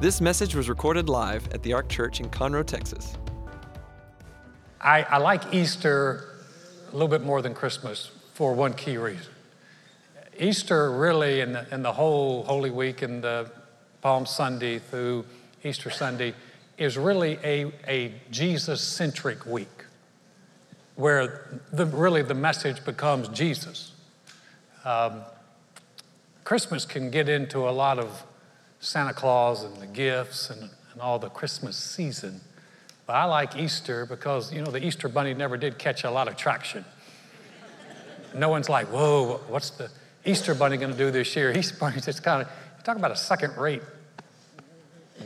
This message was recorded live at the Ark Church in Conroe, Texas. I, I like Easter a little bit more than Christmas for one key reason. Easter, really, in the, in the whole Holy Week and the Palm Sunday through Easter Sunday, is really a, a Jesus centric week where the, really the message becomes Jesus. Um, Christmas can get into a lot of Santa Claus and the gifts and, and all the Christmas season. But I like Easter because, you know, the Easter bunny never did catch a lot of traction. No one's like, whoa, what's the Easter bunny going to do this year? Easter bunny's just kind of, talk about a second rate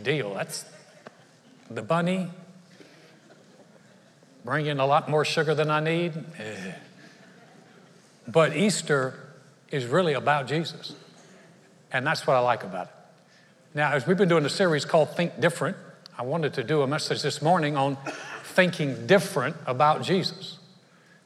deal. That's the bunny bringing a lot more sugar than I need. Eh. But Easter is really about Jesus. And that's what I like about it. Now, as we've been doing a series called Think Different, I wanted to do a message this morning on thinking different about Jesus.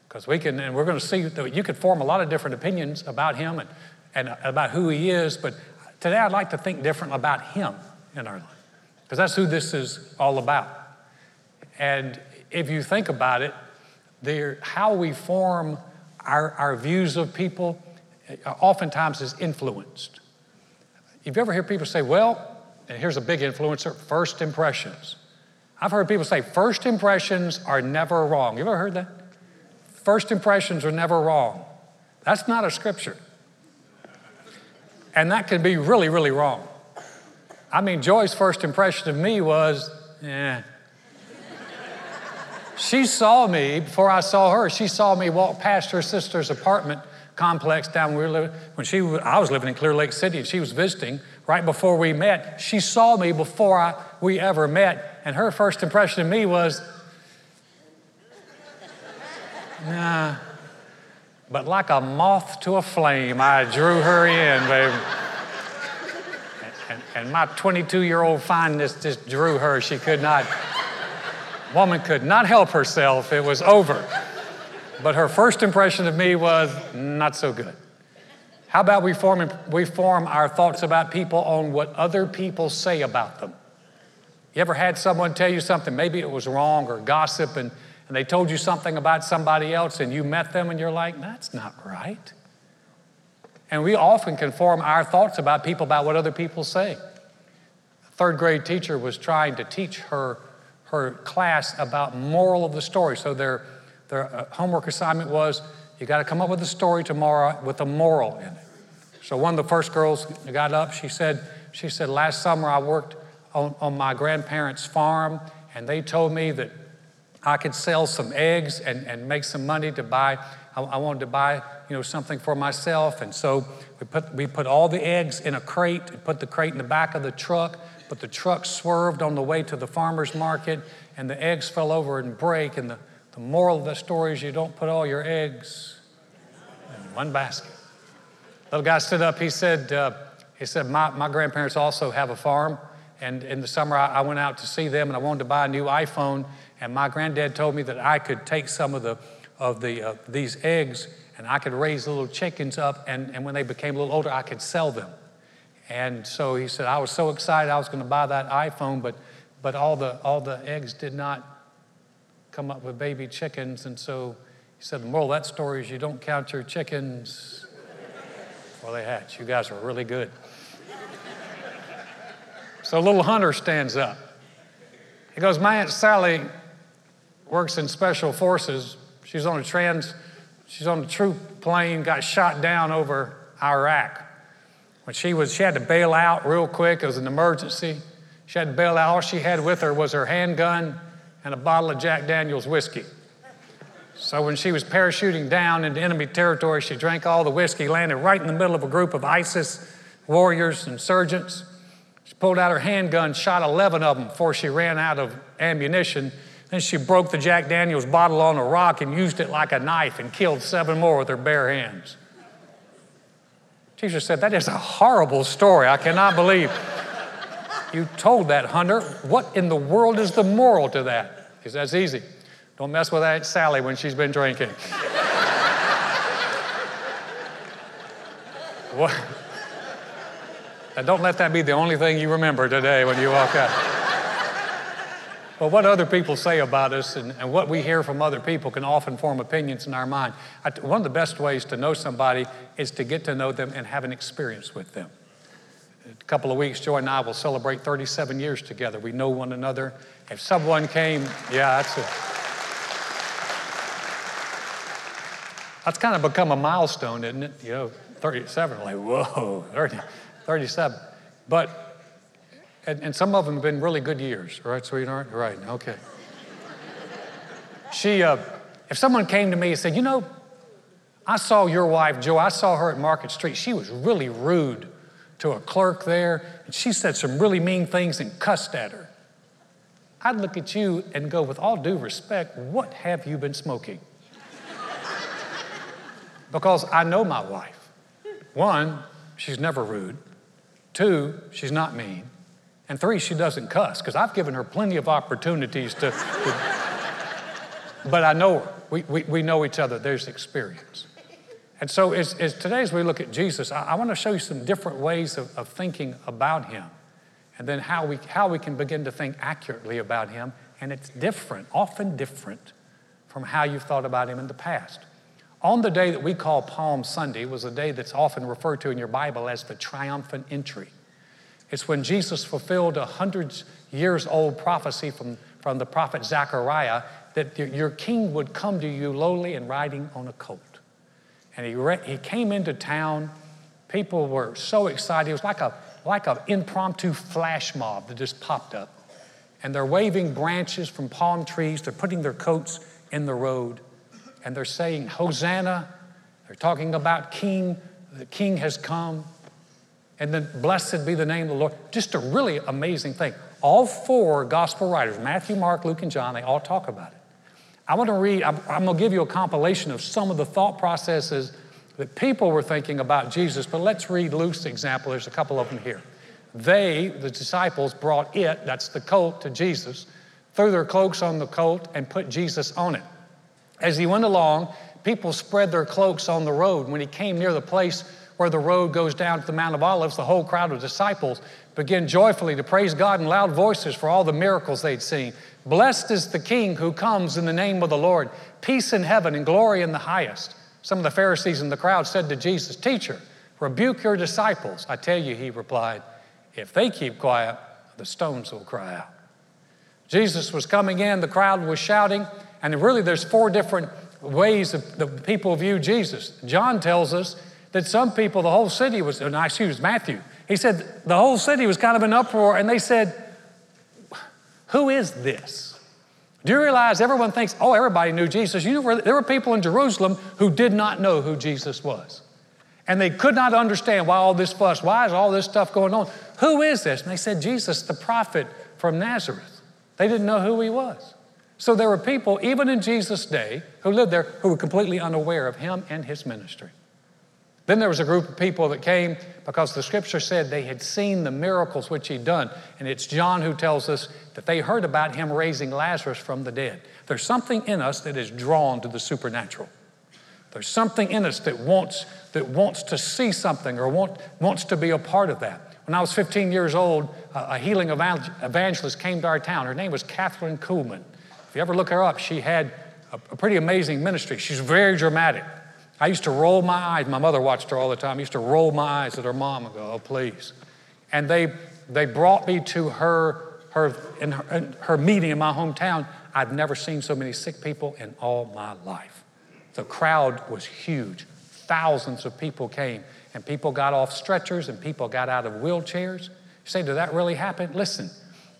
Because we can, and we're going to see that you could form a lot of different opinions about him and, and about who he is, but today I'd like to think different about him in our life. Because that's who this is all about. And if you think about it, there, how we form our, our views of people uh, oftentimes is influenced. If you ever hear people say, well, and here's a big influencer, first impressions. I've heard people say first impressions are never wrong. You ever heard that? First impressions are never wrong. That's not a scripture. And that can be really, really wrong. I mean, Joy's first impression of me was, eh. she saw me before I saw her. She saw me walk past her sister's apartment complex down where we were living. When she, I was living in Clear Lake City and she was visiting right before we met. She saw me before I, we ever met, and her first impression of me was, nah. But like a moth to a flame, I drew her in, baby. And, and my 22 year old fineness just drew her. She could not, woman could not help herself. It was over. But her first impression of me was not so good. How about we form, we form our thoughts about people on what other people say about them? You ever had someone tell you something, maybe it was wrong or gossip, and, and they told you something about somebody else, and you met them and you're like, that's not right. And we often can form our thoughts about people about what other people say. A third grade teacher was trying to teach her, her class about moral of the story. So their their uh, homework assignment was you got to come up with a story tomorrow with a moral in it. So one of the first girls got up. She said, she said, last summer I worked on, on my grandparents' farm, and they told me that I could sell some eggs and, and make some money to buy. I, I wanted to buy, you know, something for myself, and so we put we put all the eggs in a crate. And put the crate in the back of the truck. But the truck swerved on the way to the farmer's market, and the eggs fell over and break, and the the moral of the story is you don't put all your eggs in one basket. Little guy stood up. He said, uh, he said my, my grandparents also have a farm. And in the summer, I, I went out to see them and I wanted to buy a new iPhone. And my granddad told me that I could take some of, the, of the, uh, these eggs and I could raise little chickens up. And, and when they became a little older, I could sell them. And so he said, I was so excited I was going to buy that iPhone, but, but all, the, all the eggs did not come up with baby chickens. And so he said, the moral of that story is you don't count your chickens before they hatch. You guys are really good. so little Hunter stands up. He goes, My Aunt Sally works in special forces. She's on a trans, she's on a troop plane, got shot down over Iraq. When she was, she had to bail out real quick. It was an emergency. She had to bail out. All she had with her was her handgun and a bottle of Jack Daniels whiskey. So when she was parachuting down into enemy territory, she drank all the whiskey, landed right in the middle of a group of ISIS warriors, and insurgents. She pulled out her handgun, shot 11 of them before she ran out of ammunition. Then she broke the Jack Daniels bottle on a rock and used it like a knife and killed seven more with her bare hands. Jesus said, That is a horrible story. I cannot believe you told that hunter. What in the world is the moral to that? Because that's easy. Don't mess with Aunt Sally when she's been drinking. what? Now, don't let that be the only thing you remember today when you walk out. but what other people say about us and, and, what we hear from other people can often form opinions in our mind. I, one of the best ways to know somebody is to get to know them and have an experience with them. A couple of weeks, Joy and I will celebrate 37 years together. We know one another. If someone came, yeah, that's it. That's kind of become a milestone, isn't it? You know, 37, like, whoa, 30, 37. But, and, and some of them have been really good years, right, sweetheart? Right, okay. she, uh, if someone came to me and said, you know, I saw your wife, Joy, I saw her at Market Street. She was really rude to a clerk there, and she said some really mean things and cussed at her. I'd look at you and go, with all due respect, what have you been smoking? Because I know my wife. One, she's never rude. Two, she's not mean. And three, she doesn't cuss, because I've given her plenty of opportunities to. to but I know her. We, we, we know each other. There's experience. And so, as, as today, as we look at Jesus, I, I want to show you some different ways of, of thinking about him and then how we, how we can begin to think accurately about him. And it's different, often different from how you've thought about him in the past. On the day that we call Palm Sunday was a day that's often referred to in your Bible as the triumphant entry. It's when Jesus fulfilled a hundred years old prophecy from, from the prophet Zechariah that your king would come to you lowly and riding on a colt. And he, re- he came into town. People were so excited. It was like a like an impromptu flash mob that just popped up. And they're waving branches from palm trees. They're putting their coats in the road. And they're saying, Hosanna. They're talking about King. The King has come. And then, blessed be the name of the Lord. Just a really amazing thing. All four gospel writers, Matthew, Mark, Luke, and John, they all talk about it. I want to read, I'm, I'm going to give you a compilation of some of the thought processes that people were thinking about Jesus, but let's read Luke's example. There's a couple of them here. They, the disciples, brought it, that's the colt, to Jesus, threw their cloaks on the colt, and put Jesus on it. As he went along, people spread their cloaks on the road. When he came near the place where the road goes down to the Mount of Olives, the whole crowd of disciples began joyfully to praise God in loud voices for all the miracles they'd seen. Blessed is the King who comes in the name of the Lord. Peace in heaven and glory in the highest. Some of the Pharisees in the crowd said to Jesus, Teacher, rebuke your disciples. I tell you, he replied, if they keep quiet, the stones will cry out. Jesus was coming in, the crowd was shouting, and really there's four different ways the people view Jesus. John tells us that some people, the whole city was, and I excuse Matthew, he said the whole city was kind of in uproar, and they said, Who is this? Do you realize everyone thinks, oh, everybody knew Jesus? You know, there were people in Jerusalem who did not know who Jesus was. And they could not understand why all this fuss, why is all this stuff going on? Who is this? And they said, Jesus, the prophet from Nazareth. They didn't know who he was. So there were people, even in Jesus' day, who lived there who were completely unaware of him and his ministry. Then there was a group of people that came because the scripture said they had seen the miracles which he'd done. And it's John who tells us that they heard about him raising Lazarus from the dead. There's something in us that is drawn to the supernatural. There's something in us that wants, that wants to see something or want, wants to be a part of that. When I was 15 years old, a healing evangelist came to our town. Her name was Kathryn Kuhlman. If you ever look her up, she had a, a pretty amazing ministry. She's very dramatic. I used to roll my eyes. My mother watched her all the time. I used to roll my eyes at her mom and go, oh, please. And they, they brought me to her, her, in her, in her meeting in my hometown. I've never seen so many sick people in all my life. The crowd was huge. Thousands of people came, and people got off stretchers and people got out of wheelchairs. You say, did that really happen? Listen,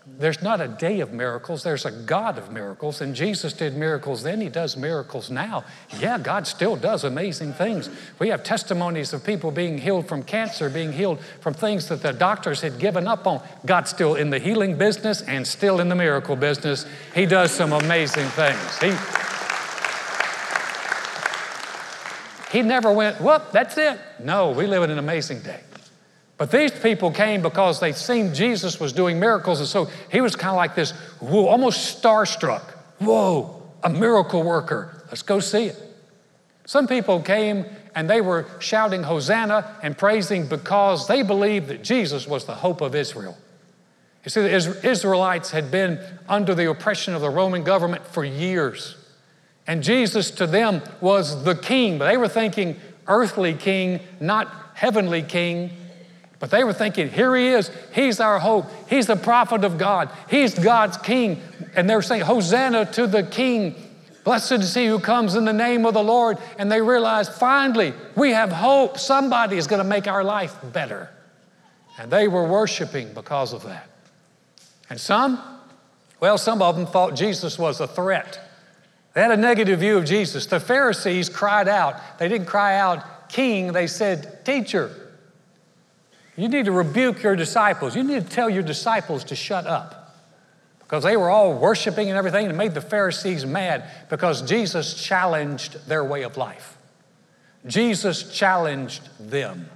there's not a day of miracles, there's a God of miracles. And Jesus did miracles then, He does miracles now. Yeah, God still does amazing things. We have testimonies of people being healed from cancer, being healed from things that the doctors had given up on. God's still in the healing business and still in the miracle business. He does some amazing things. He, he never went, whoop, that's it. No, we live in an amazing day. But these people came because they seen Jesus was doing miracles, and so he was kind of like this, whoa, almost starstruck. Whoa, a miracle worker. Let's go see it. Some people came and they were shouting Hosanna and praising because they believed that Jesus was the hope of Israel. You see, the Israelites had been under the oppression of the Roman government for years. And Jesus to them was the king, but they were thinking earthly king, not heavenly king. But they were thinking, here he is. He's our hope. He's the prophet of God. He's God's king. And they were saying, Hosanna to the king. Blessed is he who comes in the name of the Lord. And they realized, finally, we have hope. Somebody is going to make our life better. And they were worshiping because of that. And some, well, some of them thought Jesus was a threat. They had a negative view of Jesus. The Pharisees cried out. They didn't cry out, King, they said, Teacher. You need to rebuke your disciples. You need to tell your disciples to shut up. Because they were all worshiping and everything and made the Pharisees mad because Jesus challenged their way of life. Jesus challenged them.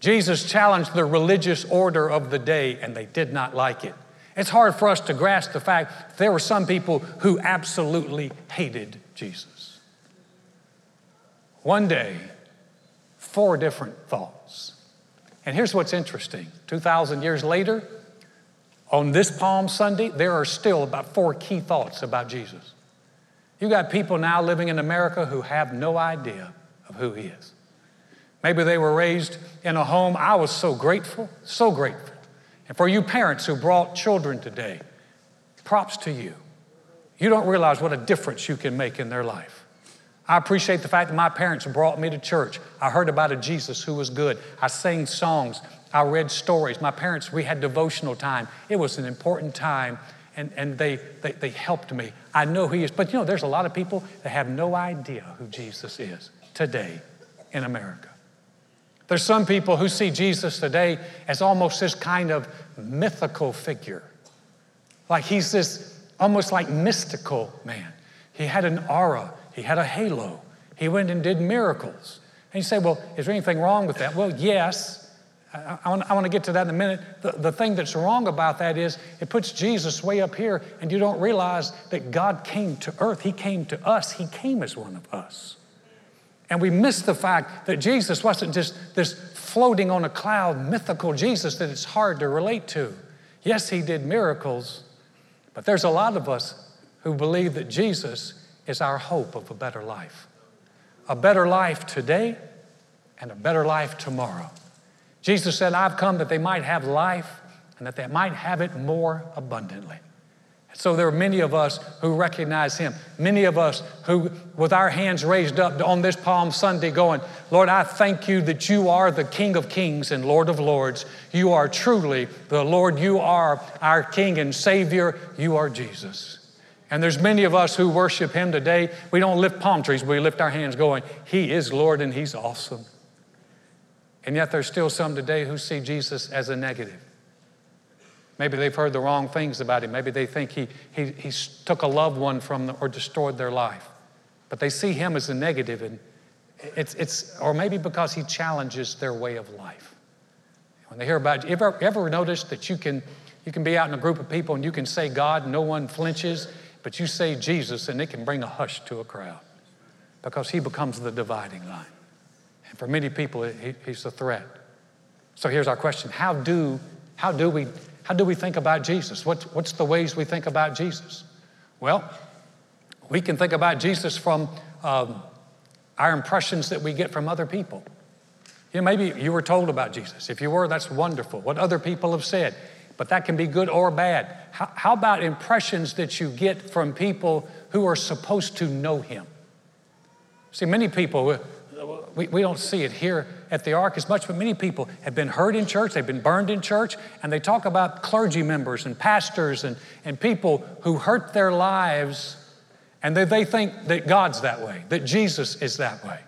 Jesus challenged the religious order of the day and they did not like it. It's hard for us to grasp the fact there were some people who absolutely hated Jesus. One day, four different thoughts. And here's what's interesting 2,000 years later, on this Palm Sunday, there are still about four key thoughts about Jesus. You got people now living in America who have no idea of who He is. Maybe they were raised in a home. I was so grateful, so grateful and for you parents who brought children today, props to you. You don't realize what a difference you can make in their life. I appreciate the fact that my parents brought me to church. I heard about a Jesus who was good. I sang songs. I read stories. My parents, we had devotional time. It was an important time, and, and they, they, they helped me. I know who he is. But you know, there's a lot of people that have no idea who Jesus is today in America. There's some people who see Jesus today as almost this kind of mythical figure. Like he's this almost like mystical man. He had an aura, he had a halo, he went and did miracles. And you say, well, is there anything wrong with that? Well, yes. I, I, want, I want, to get to that in a minute. The, the thing that's wrong about that is it puts Jesus way up here, and you don't realize that God came to earth. He came to us, He came as one of us. And we miss the fact that Jesus wasn't just this floating on a cloud mythical Jesus that it's hard to relate to. Yes, he did miracles, but there's a lot of us who believe that Jesus is our hope of a better life. A better life today and a better life tomorrow. Jesus said, I've come that they might have life and that they might have it more abundantly. So there are many of us who recognize him. Many of us who, with our hands raised up on this Palm Sunday, going, Lord, I thank you that you are the King of Kings and Lord of Lords. You are truly the Lord. You are our King and Savior. You are Jesus. And there's many of us who worship him today. We don't lift palm trees, we lift our hands going, He is Lord and He's awesome. And yet there's still some today who see Jesus as a negative. Maybe they've heard the wrong things about him. Maybe they think he, he, he took a loved one from them or destroyed their life. But they see him as a negative, and it's, it's, or maybe because he challenges their way of life. When they hear about you, ever, ever noticed that you can, you can be out in a group of people and you can say God, no one flinches, but you say Jesus, and it can bring a hush to a crowd because he becomes the dividing line. And for many people, he, he's a threat. So here's our question How do, how do we how do we think about Jesus? What, what's the ways we think about Jesus? Well, we can think about Jesus from um, our impressions that we get from other people. You know, maybe you were told about Jesus. If you were, that's wonderful. What other people have said. But that can be good or bad. How, how about impressions that you get from people who are supposed to know him? See, many people, uh, we, we don't see it here at the Ark as much, but many people have been hurt in church, they've been burned in church, and they talk about clergy members and pastors and, and people who hurt their lives, and they, they think that God's that way, that Jesus is that way.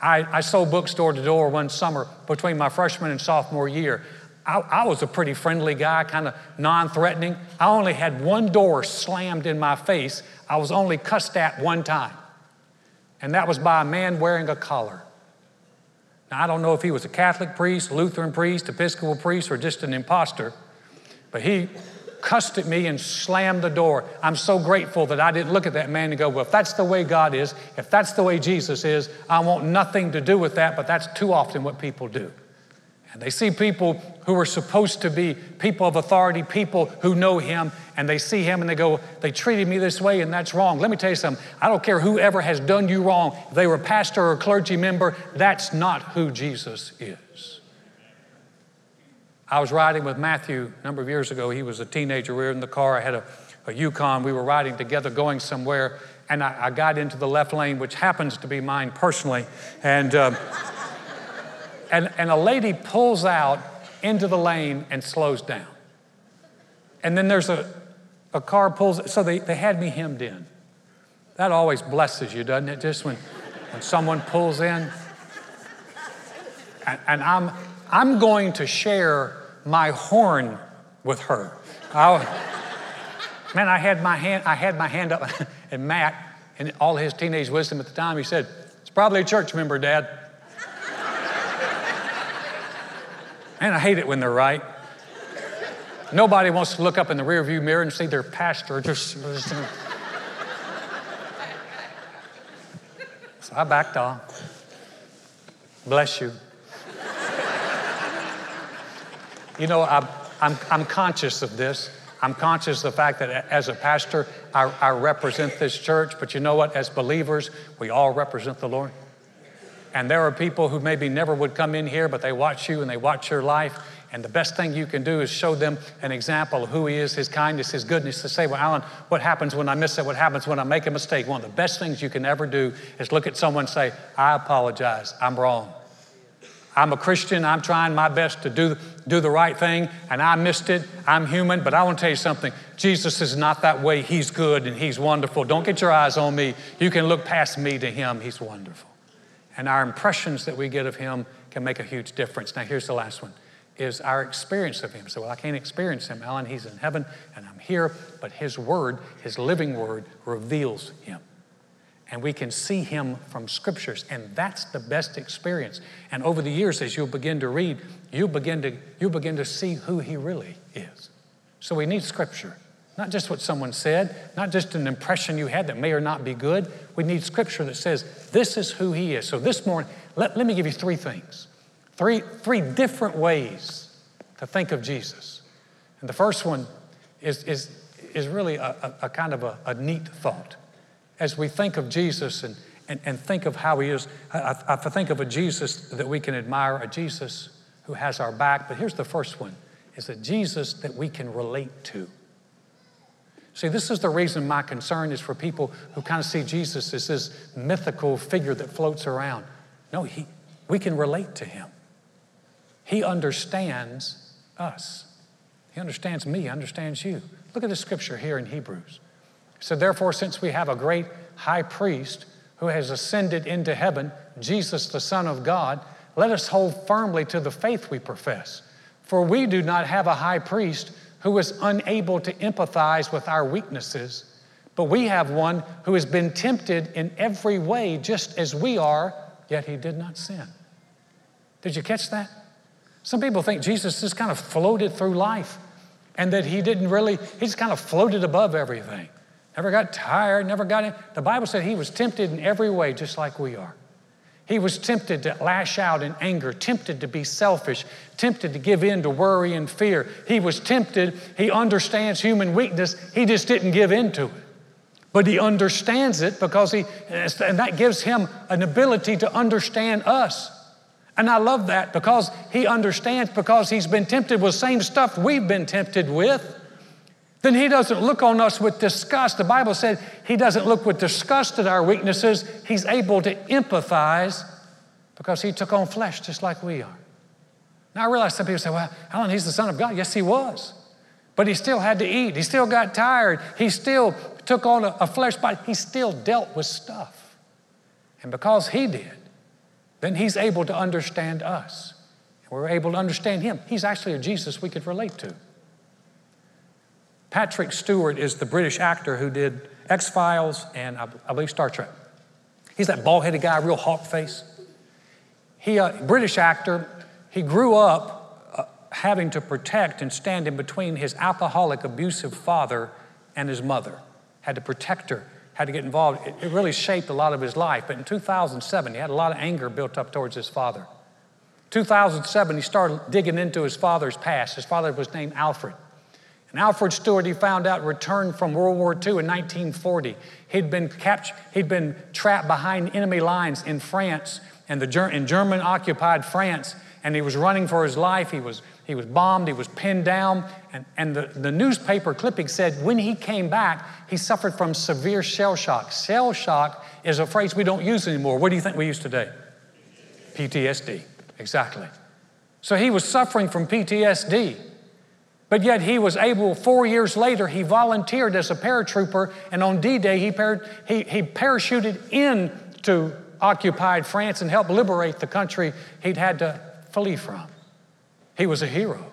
I, I sold books door to door one summer between my freshman and sophomore year. I, I was a pretty friendly guy, kind of non threatening. I only had one door slammed in my face. I was only cussed at one time, and that was by a man wearing a collar. Now, I don't know if he was a Catholic priest, Lutheran priest, Episcopal priest, or just an impostor, but he, cussed at me and slammed the door. I'm so grateful that I didn't look at that man and go, Well, if that's the way God is, if that's the way Jesus is, I want nothing to do with that, but that's too often what people do. And they see people who are supposed to be people of authority, people who know Him, and they see Him and they go, They treated me this way and that's wrong. Let me tell you something. I don't care whoever has done you wrong, if they were a pastor or a clergy member, that's not who Jesus is. I was riding with Matthew a number of years ago. He was a teenager. We were in the car. I had a, a Yukon. We were riding together going somewhere, and I, I got into the left lane, which happens to be mine personally. And. Uh, and, and a lady pulls out into the lane and slows down. And then there's a, a car pulls, so they, they had me hemmed in. That always blesses you, doesn't it? Just when, when someone pulls in. And, and I'm, I'm going to share my horn with her. I, man, I had my hand, I had my hand up, and Matt, in all his teenage wisdom at the time, he said, It's probably a church member, Dad. Man, I hate it when they're right. Nobody wants to look up in the rearview mirror and see their pastor just. just so I backed off. Bless you. You know, I, I'm, I'm conscious of this. I'm conscious of the fact that as a pastor, I, I represent this church, but you know what? As believers, we all represent the Lord. And there are people who maybe never would come in here, but they watch you and they watch your life. And the best thing you can do is show them an example of who He is, His kindness, His goodness, to say, Well, Alan, what happens when I miss it? What happens when I make a mistake? One of the best things you can ever do is look at someone and say, I apologize, I'm wrong. I'm a Christian, I'm trying my best to do, do the right thing, and I missed it. I'm human, but I want to tell you something. Jesus is not that way. He's good and He's wonderful. Don't get your eyes on me. You can look past me to Him. He's wonderful and our impressions that we get of him can make a huge difference. Now, here's the last one is our experience of him. So, well, I can't experience him, Alan. He's in heaven and I'm here, but his word, his living word, reveals him. And we can see him from scriptures, and that's the best experience. And over the years, as you'll begin to read, you'll begin to, you'll begin to see who he really is. So we need scripture. Not just what someone said, not just an impression you had that may or not be good. We need scripture that says, this is who he is. So this morning, let, let me give you three things. Three, three different ways to think of Jesus. And the first one is, is, is really a, a, a kind of a, a, neat thought. As we think of Jesus and, and, and think of how he is, I, I think of a Jesus that we can admire, a Jesus who has our back. But here's the first one is a Jesus that we can relate to. See, this is the reason my concern is for people who kind of see Jesus as this mythical figure that floats around. No, he, we can relate to him. He understands us. He understands me, understands you. Look at the scripture here in Hebrews. So, therefore, since we have a great high priest who has ascended into heaven, Jesus, the Son of God, let us hold firmly to the faith we profess. For we do not have a high priest who is unable to empathize with our weaknesses, but we have one who has been tempted in every way just as we are, yet he did not sin. Did you catch that? Some people think Jesus just kind of floated through life and that he didn't really, he just kind of floated above everything. Never got tired, never got in. The Bible said he was tempted in every way, just like we are. He was tempted to lash out in anger, tempted to be selfish, tempted to give in to worry and fear. He was tempted. He understands human weakness. He just didn't give in to it. But he understands it because he, and that gives him an ability to understand us. And I love that because he understands because he's been tempted with the same stuff we've been tempted with then he doesn't look on us with disgust. The Bible said he doesn't look with disgust at our weaknesses. He's able to empathize because he took on flesh just like we are. Now I realize some people say, well, Alan, he's the Son of God. Yes, he was. But he still had to eat. He still got tired. He still took on a, a flesh body. He still dealt with stuff. And because he did, then he's able to understand us. We're able to understand him. He's actually a Jesus we could relate to. Patrick Stewart is the British actor who did X Files and I, believe Star Trek. He's that bald headed guy, real hawk face. He, uh, British actor, he grew up having to protect and stand in between his alcoholic, abusive father and his mother. Had to protect her, had to get involved. It, it really shaped a lot of his life. But in 2007, he had a lot of anger built up towards his father. 2007, he started digging into his father's past. His father was named Alfred. And Alfred Stewart, he found out, returned from World War II in 1940. He'd been, captured, he'd been trapped behind enemy lines in France, and the, in German occupied France, and he was running for his life. He was, he was bombed, he was pinned down, and, and the, the newspaper clipping said when he came back, he suffered from severe shell shock. Shell shock is a phrase we don't use anymore. What do you think we use today? PTSD, exactly. So he was suffering from PTSD. But yet he was able, four years later, he volunteered as a paratrooper, and on D Day, he, par- he, he parachuted into occupied France and helped liberate the country he'd had to flee from. He was a hero.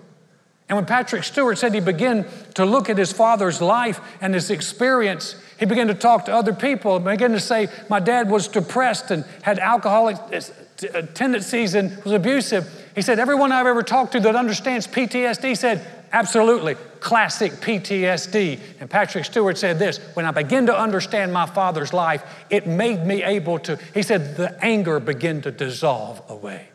And when Patrick Stewart said he began to look at his father's life and his experience, he began to talk to other people and began to say, My dad was depressed and had alcoholic uh, tendencies and was abusive. He said, Everyone I've ever talked to that understands PTSD said, Absolutely, classic PTSD. And Patrick Stewart said this when I began to understand my father's life, it made me able to, he said, the anger began to dissolve away.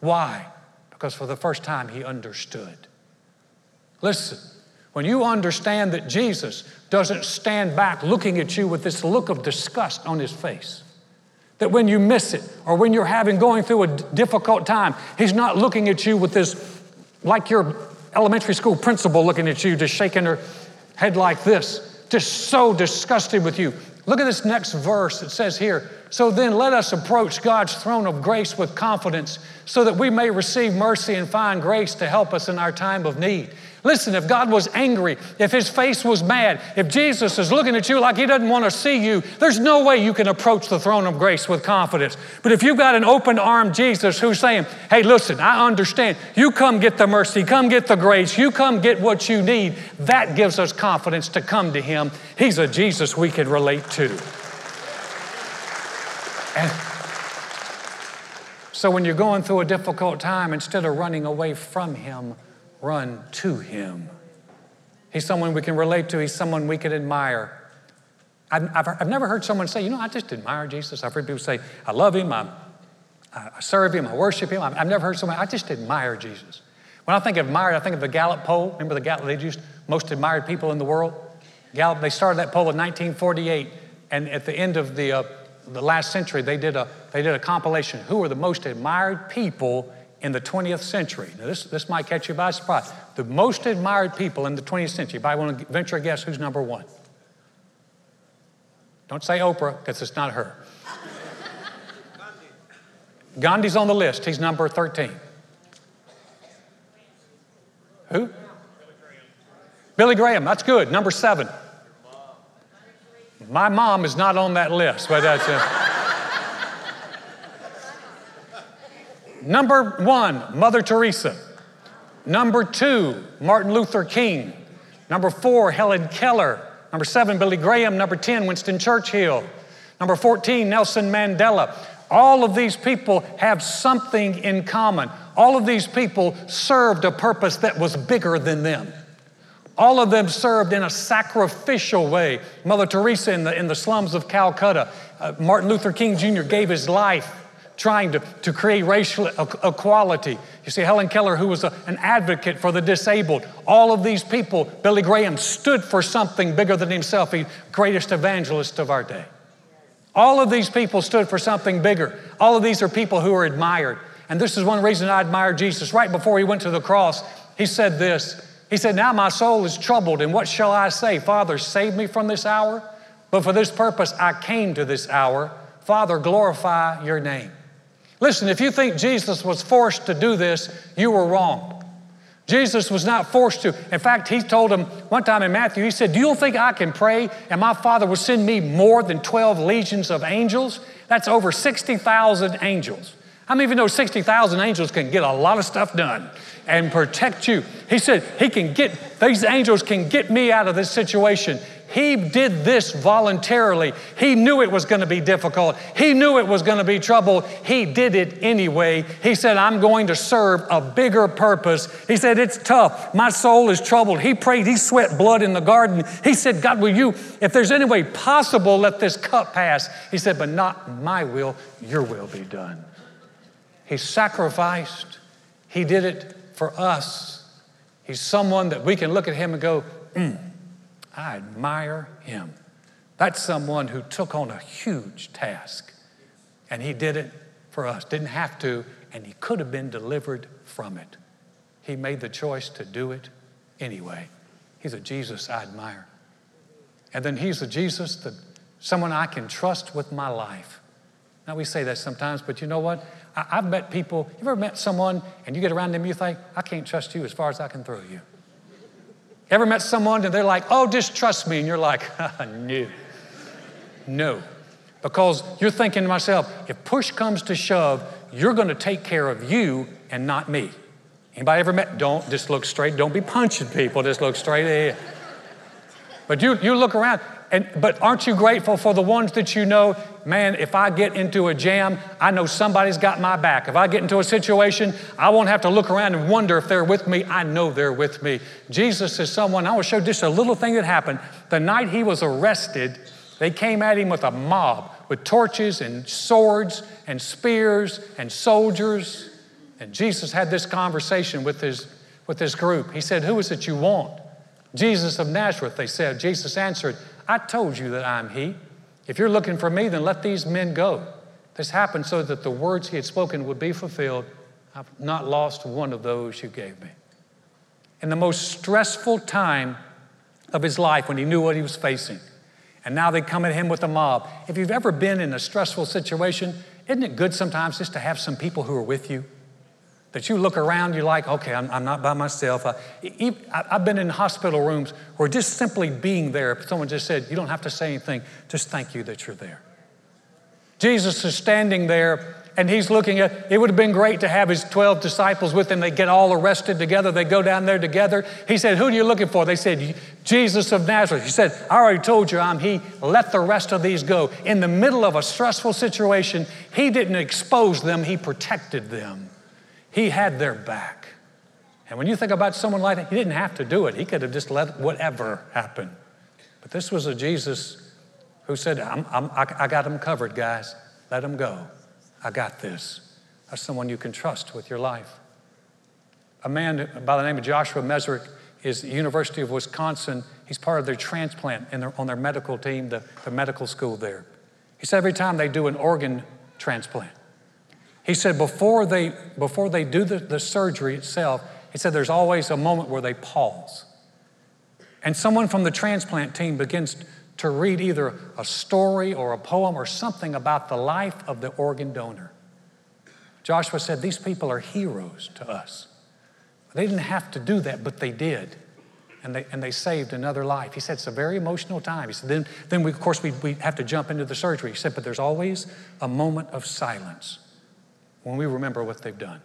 Why? Because for the first time he understood. Listen, when you understand that Jesus doesn't stand back looking at you with this look of disgust on his face, that when you miss it or when you're having going through a difficult time, he's not looking at you with this like you're elementary school principal looking at you, just shaking her head like this, just so disgusted with you. Look at this next verse. It says here, So then let us approach God's throne of grace with confidence so that we may receive mercy and find grace to help us in our time of need. Listen, if God was angry, if his face was mad, if Jesus is looking at you like he doesn't want to see you, there's no way you can approach the throne of grace with confidence. But if you've got an open armed Jesus who's saying, hey, listen, I understand. You come get the mercy, come get the grace, you come get what you need, that gives us confidence to come to him. He's a Jesus we can relate to. And so when you're going through a difficult time, instead of running away from him, run to him. He's someone we can relate to, he's someone we can admire. I've, I've, I've, never heard someone say, you know, I just admire Jesus. I've heard people say, I love him, I, I serve him, I worship him. I've, I've never heard someone, I just admire Jesus. When I think of admired, I think of the Gallup poll. Remember the Gallup, they used most admired people in the world? Gallup, they started that poll in 1948, and at the end of the, uh, the last century, they did, a, they did a compilation. Who are the most admired people in the 20th century. Now, this, this might catch you by surprise. The most admired people in the 20th century, if I want to venture a guess, who's number one? Don't say Oprah, because it's not her. Gandhi. Gandhi's on the list. He's number 13. Who? Billy Graham. That's good. Number seven. My mom is not on that list, but that's. Uh, Number one, Mother Teresa. Number two, Martin Luther King. Number four, Helen Keller. Number seven, Billy Graham. Number 10, Winston Churchill. Number 14, Nelson Mandela. All of these people have something in common. All of these people served a purpose that was bigger than them. All of them served in a sacrificial way. Mother Teresa in the, in the slums of Calcutta, uh, Martin Luther King Jr. gave his life trying to, to create racial equality. You see, Helen Keller, who was a, an advocate for the disabled, all of these people, Billy Graham stood for something bigger than himself, the greatest evangelist of our day. All of these people stood for something bigger. All of these are people who are admired. And this is one reason I admire Jesus. Right before he went to the cross, he said this He said, Now my soul is troubled, and what shall I say? Father, save me from this hour. But for this purpose I came to this hour. Father, glorify your name. Listen, if you think Jesus was forced to do this, you were wrong. Jesus was not forced to. In fact, he told him one time in Matthew, he said, Do you think I can pray and my Father will send me more than 12 legions of angels? That's over 60,000 angels. How many of you know 60,000 angels can get a lot of stuff done and protect you? He said, He can get, these angels can get me out of this situation. He did this voluntarily. He knew it was going to be difficult. He knew it was going to be trouble. He did it anyway. He said, I'm going to serve a bigger purpose. He said, It's tough. My soul is troubled. He prayed. He sweat blood in the garden. He said, God, will you, if there's any way possible, let this cup pass? He said, But not my will, your will be done. He sacrificed. He did it for us. He's someone that we can look at him and go, mm, I admire him. That's someone who took on a huge task and he did it for us. Didn't have to, and he could have been delivered from it. He made the choice to do it anyway. He's a Jesus I admire. And then he's a Jesus that someone I can trust with my life. Now, we say that sometimes, but you know what? I, have met people, you ever met someone and you get around them, you think, I can't trust you as far as I can throw you. Ever met someone and they're like, oh, just trust me? And you're like, no. No. Because you're thinking to myself, if push comes to shove, you're going to take care of you and not me. Anybody ever met? Don't just look straight. Don't be punching people. Just look straight ahead. But you, you look around. And, but aren't you grateful for the ones that you know? Man, if I get into a jam, I know somebody's got my back. If I get into a situation, I won't have to look around and wonder if they're with me. I know they're with me. Jesus is someone, I will show just a little thing that happened. The night he was arrested, they came at him with a mob with torches and swords and spears and soldiers. And Jesus had this conversation with his, with his group. He said, Who is it you want? Jesus of Nazareth, they said. Jesus answered, I told you that I'm He. If you're looking for me, then let these men go. This happened so that the words He had spoken would be fulfilled. I've not lost one of those you gave me. In the most stressful time of his life when he knew what he was facing, and now they come at him with a mob. If you've ever been in a stressful situation, isn't it good sometimes just to have some people who are with you? That you look around, you're like, okay, I'm, I'm not by myself. I, have been in hospital rooms where just simply being there, someone just said, you don't have to say anything, just thank you that you're there. Jesus is standing there and he's looking at it would have been great to have his 12 disciples with him. They get all arrested together. They go down there together. He said who are you looking for? They said jesus of nazareth. He said i already told you i'm he. Let the rest of these go. In the middle of a stressful situation he didn't expose them. He protected them he had their back. And when you think about someone like that, he didn't have to do it. He could have just let whatever happen. But this was a Jesus who said, I'm, I'm, I got them covered, guys. Let them go. I got this. That's someone you can trust with your life. A man by the name of Joshua Mezrich is the University of Wisconsin. He's part of their transplant their, on their medical team, the, the medical school there. He said every time they do an organ transplant, he said before they, before they do the, the surgery itself, he said there's always a moment where they pause. And someone from the transplant team begins to read either a story or a poem or something about the life of the organ donor. Joshua said, These people are heroes to us. They didn't have to do that, but they did. And they, and they saved another life. He said, It's a very emotional time. He said, Then, then we, of course, we, we have to jump into the surgery. He said, But there's always a moment of silence when we remember what they've done.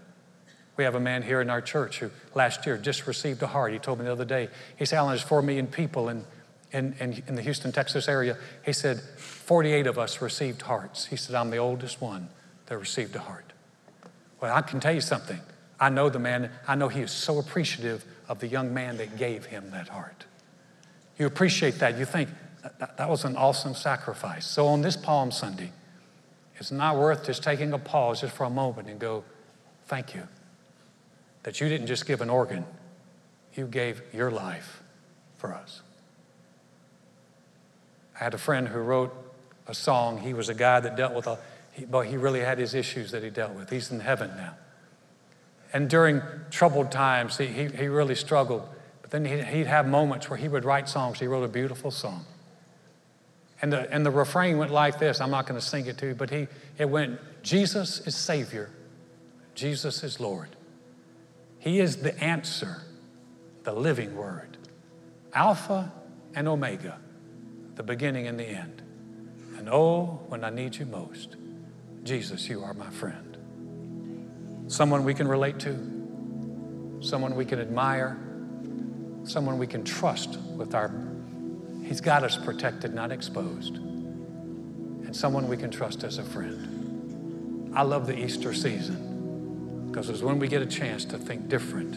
We have a man here in our church who last year just received a heart. He told me the other day, he said, Alan, there's four million people in, in, in, in the Houston, Texas area. He said, 48 of us received hearts. He said, I'm the oldest one that received a heart. Well, I can tell you something. I know the man, I know he is so appreciative of the young man that gave him that heart. You appreciate that. You think, that, that was an awesome sacrifice. So on this Palm Sunday, it's not worth just taking a pause just for a moment and go, Thank you. That you didn't just give an organ, you gave your life for us. I had a friend who wrote a song. He was a guy that dealt with a, he, but he really had his issues that he dealt with. He's in heaven now. And during troubled times, he, he, he really struggled. But then he'd, he'd have moments where he would write songs. He wrote a beautiful song. And the, and the refrain went like this I'm not going to sing it to you, but he, it went Jesus is Savior, Jesus is Lord. He is the answer, the living word, Alpha and Omega, the beginning and the end. And oh, when I need you most, Jesus, you are my friend. Someone we can relate to, someone we can admire, someone we can trust with our He's got us protected, not exposed, and someone we can trust as a friend. I love the Easter season because it's when we get a chance to think different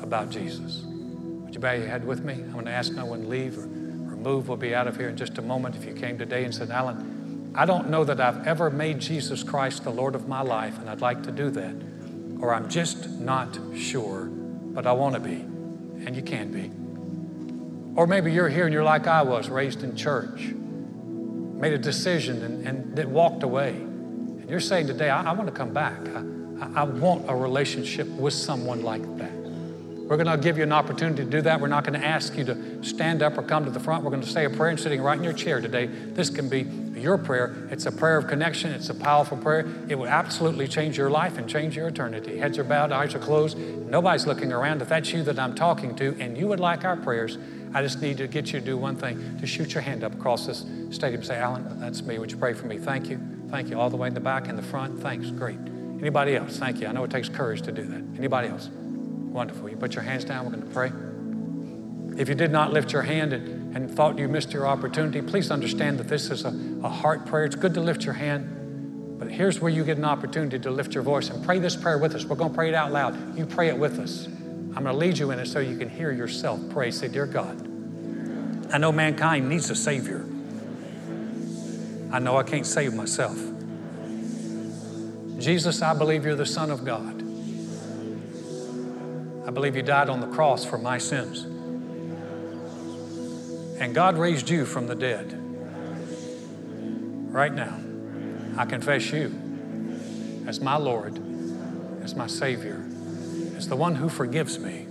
about Jesus. Would you bow your head with me? I'm going to ask no one to leave or, or move. We'll be out of here in just a moment. If you came today and said, Alan, I don't know that I've ever made Jesus Christ the Lord of my life, and I'd like to do that, or I'm just not sure, but I want to be, and you can be. Or maybe you're here and you're like I was, raised in church, made a decision and, and then walked away. And you're saying today, I, I want to come back. I, I want a relationship with someone like that. We're going to give you an opportunity to do that. We're not going to ask you to stand up or come to the front. We're going to say a prayer and sitting right in your chair today. This can be your prayer. It's a prayer of connection. It's a powerful prayer. It will absolutely change your life and change your eternity. Heads are bowed, eyes are closed. Nobody's looking around. If that's you that I'm talking to and you would like our prayers, I just need to get you to do one thing. To shoot your hand up across this stadium. Say, Alan, that's me. Would you pray for me? Thank you. Thank you. All the way in the back and the front. Thanks. Great. Anybody else? Thank you. I know it takes courage to do that. Anybody else? Wonderful. You put your hands down. We're going to pray. If you did not lift your hand and, and thought you missed your opportunity, please understand that this is a, a heart prayer. It's good to lift your hand, but here's where you get an opportunity to lift your voice and pray this prayer with us. We're going to pray it out loud. You pray it with us. I'm going to lead you in it so you can hear yourself pray. Say, Dear God, I know mankind needs a Savior. I know I can't save myself. Jesus, I believe you're the Son of God. I believe you died on the cross for my sins. And God raised you from the dead. Right now, I confess you as my Lord, as my Savior, the one who forgives me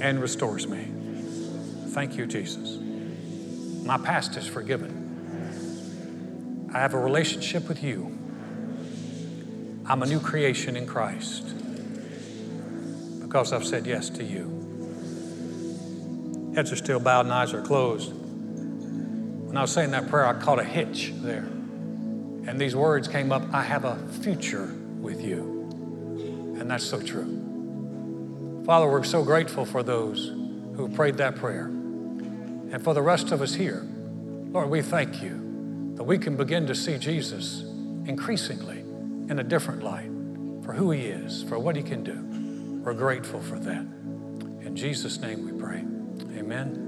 and restores me. Thank you, Jesus. My past is forgiven. I have a relationship with you. I'm a new creation in Christ because I've said yes to you. Heads are still bowed and eyes are closed. When I was saying that prayer, I caught a hitch there. And these words came up I have a future with you. And that's so true. Father, we're so grateful for those who prayed that prayer. And for the rest of us here, Lord, we thank you that we can begin to see Jesus increasingly in a different light for who he is, for what he can do. We're grateful for that. In Jesus' name we pray. Amen.